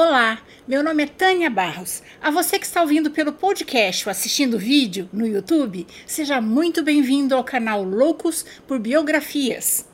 Olá, meu nome é Tânia Barros. A você que está ouvindo pelo podcast ou assistindo o vídeo no YouTube, seja muito bem-vindo ao canal Loucos por Biografias.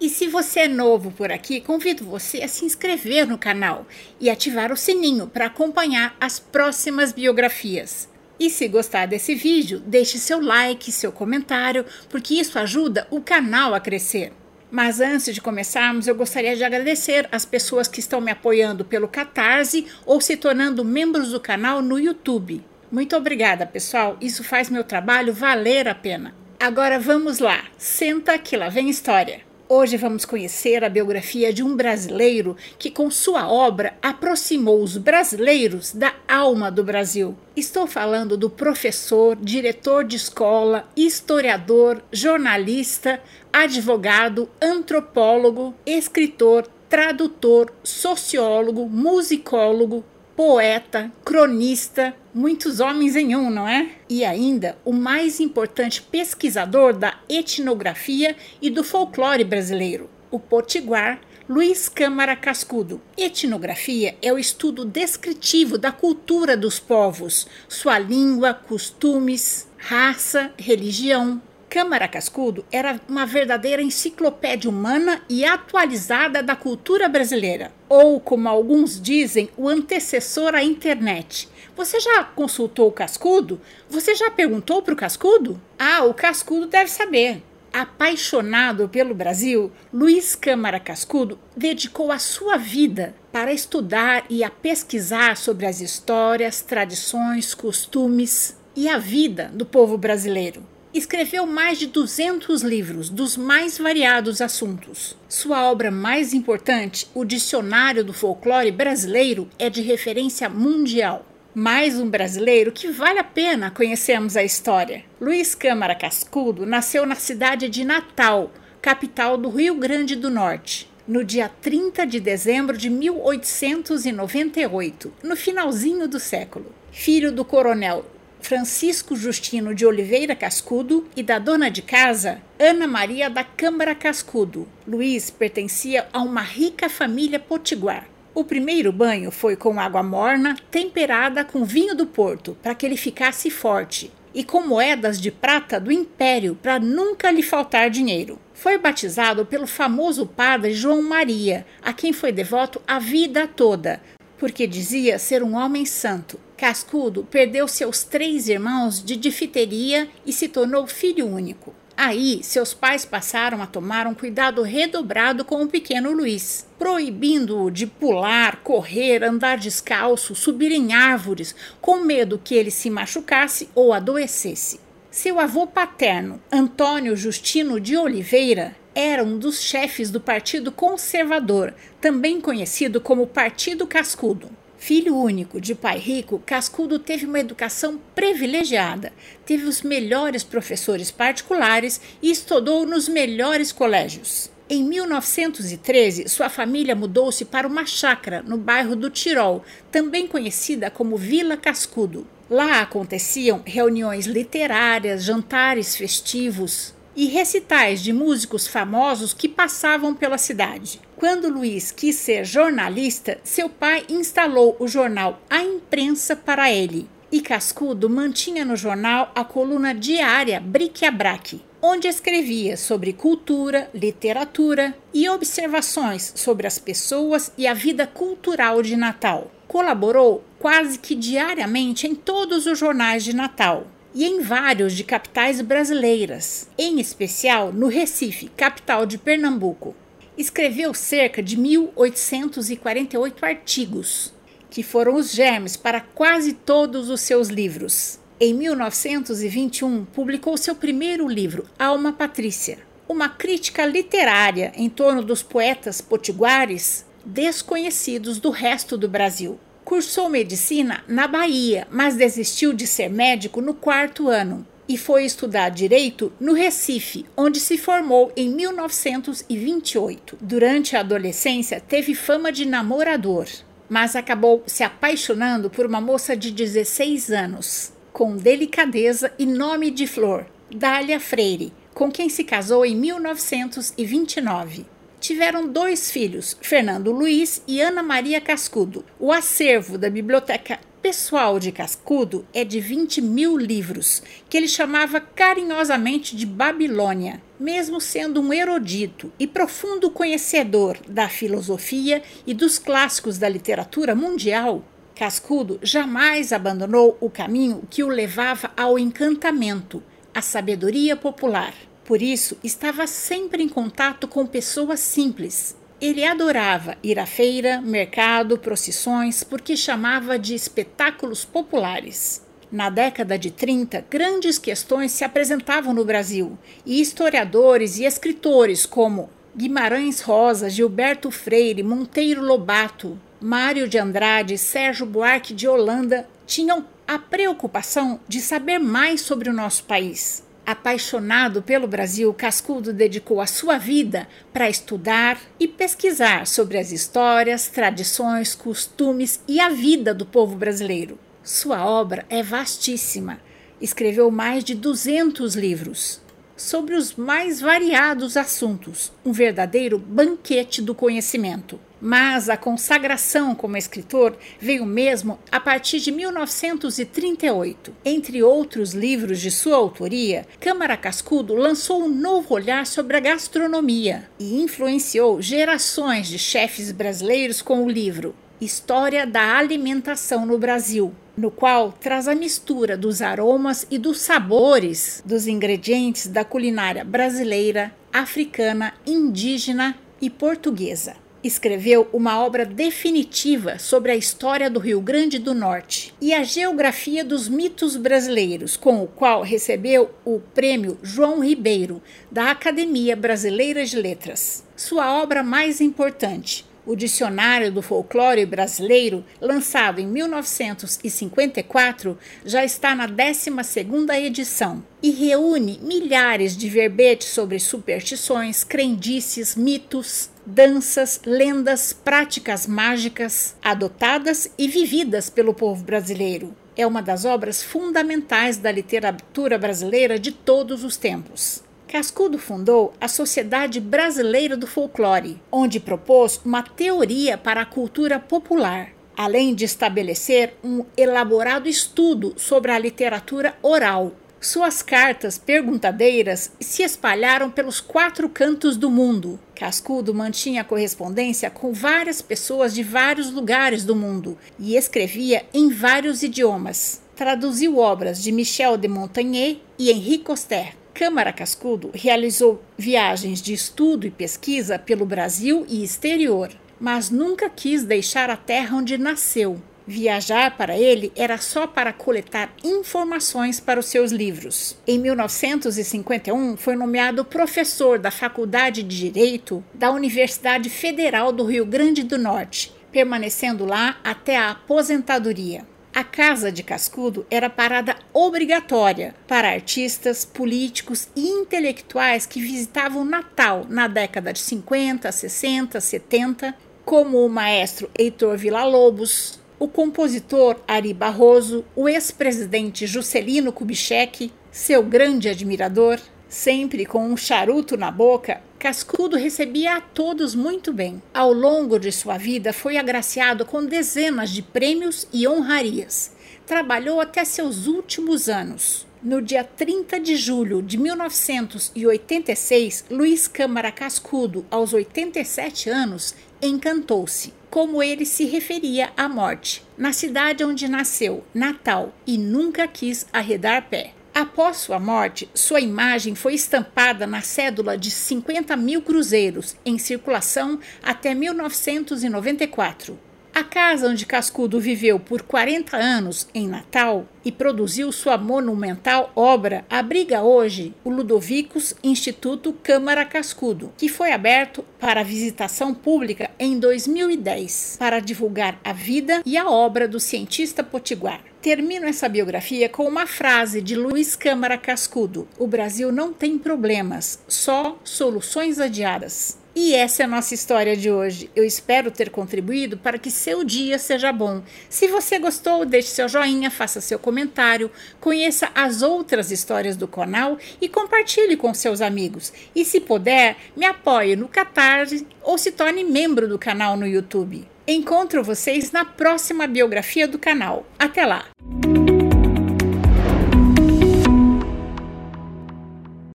E se você é novo por aqui, convido você a se inscrever no canal e ativar o sininho para acompanhar as próximas biografias. E se gostar desse vídeo, deixe seu like, seu comentário, porque isso ajuda o canal a crescer. Mas antes de começarmos, eu gostaria de agradecer as pessoas que estão me apoiando pelo Catarse ou se tornando membros do canal no YouTube. Muito obrigada, pessoal. Isso faz meu trabalho valer a pena. Agora vamos lá. Senta que lá vem história. Hoje vamos conhecer a biografia de um brasileiro que, com sua obra, aproximou os brasileiros da alma do Brasil. Estou falando do professor, diretor de escola, historiador, jornalista, advogado, antropólogo, escritor, tradutor, sociólogo, musicólogo, poeta, cronista, muitos homens em um, não é? E ainda o mais importante pesquisador da etnografia e do folclore brasileiro, o potiguar Luiz Câmara Cascudo. Etnografia é o estudo descritivo da cultura dos povos, sua língua, costumes, raça, religião, Câmara Cascudo era uma verdadeira enciclopédia humana e atualizada da cultura brasileira, ou, como alguns dizem, o antecessor à internet. Você já consultou o Cascudo? Você já perguntou para o Cascudo? Ah, o Cascudo deve saber. Apaixonado pelo Brasil, Luiz Câmara Cascudo dedicou a sua vida para estudar e a pesquisar sobre as histórias, tradições, costumes e a vida do povo brasileiro. Escreveu mais de 200 livros dos mais variados assuntos. Sua obra mais importante, o Dicionário do Folclore Brasileiro, é de referência mundial. Mais um brasileiro que vale a pena conhecermos a história. Luiz Câmara Cascudo nasceu na cidade de Natal, capital do Rio Grande do Norte, no dia 30 de dezembro de 1898, no finalzinho do século. Filho do coronel Francisco Justino de Oliveira Cascudo e da dona de casa, Ana Maria da Câmara Cascudo. Luiz pertencia a uma rica família potiguar. O primeiro banho foi com água morna, temperada com vinho do Porto, para que ele ficasse forte, e com moedas de prata do Império, para nunca lhe faltar dinheiro. Foi batizado pelo famoso padre João Maria, a quem foi devoto a vida toda, porque dizia ser um homem santo. Cascudo perdeu seus três irmãos de difteria e se tornou filho único. Aí, seus pais passaram a tomar um cuidado redobrado com o pequeno Luiz, proibindo-o de pular, correr, andar descalço, subir em árvores, com medo que ele se machucasse ou adoecesse. Seu avô paterno, Antônio Justino de Oliveira, era um dos chefes do Partido Conservador, também conhecido como Partido Cascudo. Filho único de pai rico, Cascudo teve uma educação privilegiada, teve os melhores professores particulares e estudou nos melhores colégios. Em 1913, sua família mudou-se para uma chácara no bairro do Tirol, também conhecida como Vila Cascudo. Lá aconteciam reuniões literárias, jantares festivos, e recitais de músicos famosos que passavam pela cidade. Quando Luiz quis ser jornalista, seu pai instalou o jornal A Imprensa para ele. E Cascudo mantinha no jornal a coluna diária Brique a Braque, onde escrevia sobre cultura, literatura e observações sobre as pessoas e a vida cultural de Natal. Colaborou quase que diariamente em todos os jornais de Natal, e em vários de capitais brasileiras, em especial no Recife, capital de Pernambuco. Escreveu cerca de 1848 artigos, que foram os germes para quase todos os seus livros. Em 1921, publicou seu primeiro livro, Alma Patrícia, uma crítica literária em torno dos poetas potiguares desconhecidos do resto do Brasil. Cursou medicina na Bahia, mas desistiu de ser médico no quarto ano e foi estudar direito no Recife, onde se formou em 1928. Durante a adolescência, teve fama de namorador, mas acabou se apaixonando por uma moça de 16 anos, com delicadeza e nome de flor, Dália Freire, com quem se casou em 1929. Tiveram dois filhos, Fernando Luiz e Ana Maria Cascudo. O acervo da Biblioteca Pessoal de Cascudo é de 20 mil livros, que ele chamava carinhosamente de Babilônia. Mesmo sendo um erudito e profundo conhecedor da filosofia e dos clássicos da literatura mundial, Cascudo jamais abandonou o caminho que o levava ao encantamento, à sabedoria popular. Por isso, estava sempre em contato com pessoas simples. Ele adorava ir à feira, mercado, procissões, porque chamava de espetáculos populares. Na década de 30, grandes questões se apresentavam no Brasil e historiadores e escritores como Guimarães Rosa, Gilberto Freire, Monteiro Lobato, Mário de Andrade, Sérgio Buarque de Holanda tinham a preocupação de saber mais sobre o nosso país. Apaixonado pelo Brasil, Cascudo dedicou a sua vida para estudar e pesquisar sobre as histórias, tradições, costumes e a vida do povo brasileiro. Sua obra é vastíssima. Escreveu mais de 200 livros sobre os mais variados assuntos, um verdadeiro banquete do conhecimento. Mas a consagração como escritor veio mesmo a partir de 1938. Entre outros livros de sua autoria, Câmara Cascudo lançou um novo olhar sobre a gastronomia e influenciou gerações de chefes brasileiros com o livro História da Alimentação no Brasil, no qual traz a mistura dos aromas e dos sabores dos ingredientes da culinária brasileira, africana, indígena e portuguesa escreveu uma obra definitiva sobre a história do Rio Grande do Norte e a geografia dos mitos brasileiros, com o qual recebeu o prêmio João Ribeiro, da Academia Brasileira de Letras. Sua obra mais importante, o Dicionário do Folclore Brasileiro, lançado em 1954, já está na 12ª edição e reúne milhares de verbetes sobre superstições, crendices, mitos, danças, lendas, práticas mágicas adotadas e vividas pelo povo brasileiro. É uma das obras fundamentais da literatura brasileira de todos os tempos. Cascudo fundou a Sociedade Brasileira do Folclore, onde propôs uma teoria para a cultura popular, além de estabelecer um elaborado estudo sobre a literatura oral. Suas cartas perguntadeiras se espalharam pelos quatro cantos do mundo. Cascudo mantinha correspondência com várias pessoas de vários lugares do mundo e escrevia em vários idiomas. Traduziu obras de Michel de Montagnier e Henri Coster Câmara Cascudo realizou viagens de estudo e pesquisa pelo Brasil e exterior, mas nunca quis deixar a terra onde nasceu. Viajar para ele era só para coletar informações para os seus livros. Em 1951, foi nomeado professor da Faculdade de Direito da Universidade Federal do Rio Grande do Norte, permanecendo lá até a aposentadoria. A Casa de Cascudo era parada obrigatória para artistas, políticos e intelectuais que visitavam Natal na década de 50, 60, 70, como o maestro Heitor Villa-Lobos, o compositor Ari Barroso, o ex-presidente Juscelino Kubitschek, seu grande admirador, sempre com um charuto na boca, Cascudo recebia a todos muito bem. Ao longo de sua vida, foi agraciado com dezenas de prêmios e honrarias. Trabalhou até seus últimos anos. No dia 30 de julho de 1986, Luiz Câmara Cascudo, aos 87 anos, encantou-se, como ele se referia à morte, na cidade onde nasceu, Natal, e nunca quis arredar pé. Após sua morte, sua imagem foi estampada na cédula de 50 mil cruzeiros em circulação até 1994. A casa onde Cascudo viveu por 40 anos, em Natal, e produziu sua monumental obra, abriga hoje o Ludovicos Instituto Câmara Cascudo, que foi aberto para visitação pública em 2010 para divulgar a vida e a obra do cientista potiguar. Termino essa biografia com uma frase de Luiz Câmara Cascudo: O Brasil não tem problemas, só soluções adiadas. E essa é a nossa história de hoje. Eu espero ter contribuído para que seu dia seja bom. Se você gostou, deixe seu joinha, faça seu comentário, conheça as outras histórias do canal e compartilhe com seus amigos. E se puder, me apoie no Catarse ou se torne membro do canal no YouTube. Encontro vocês na próxima biografia do canal. Até lá!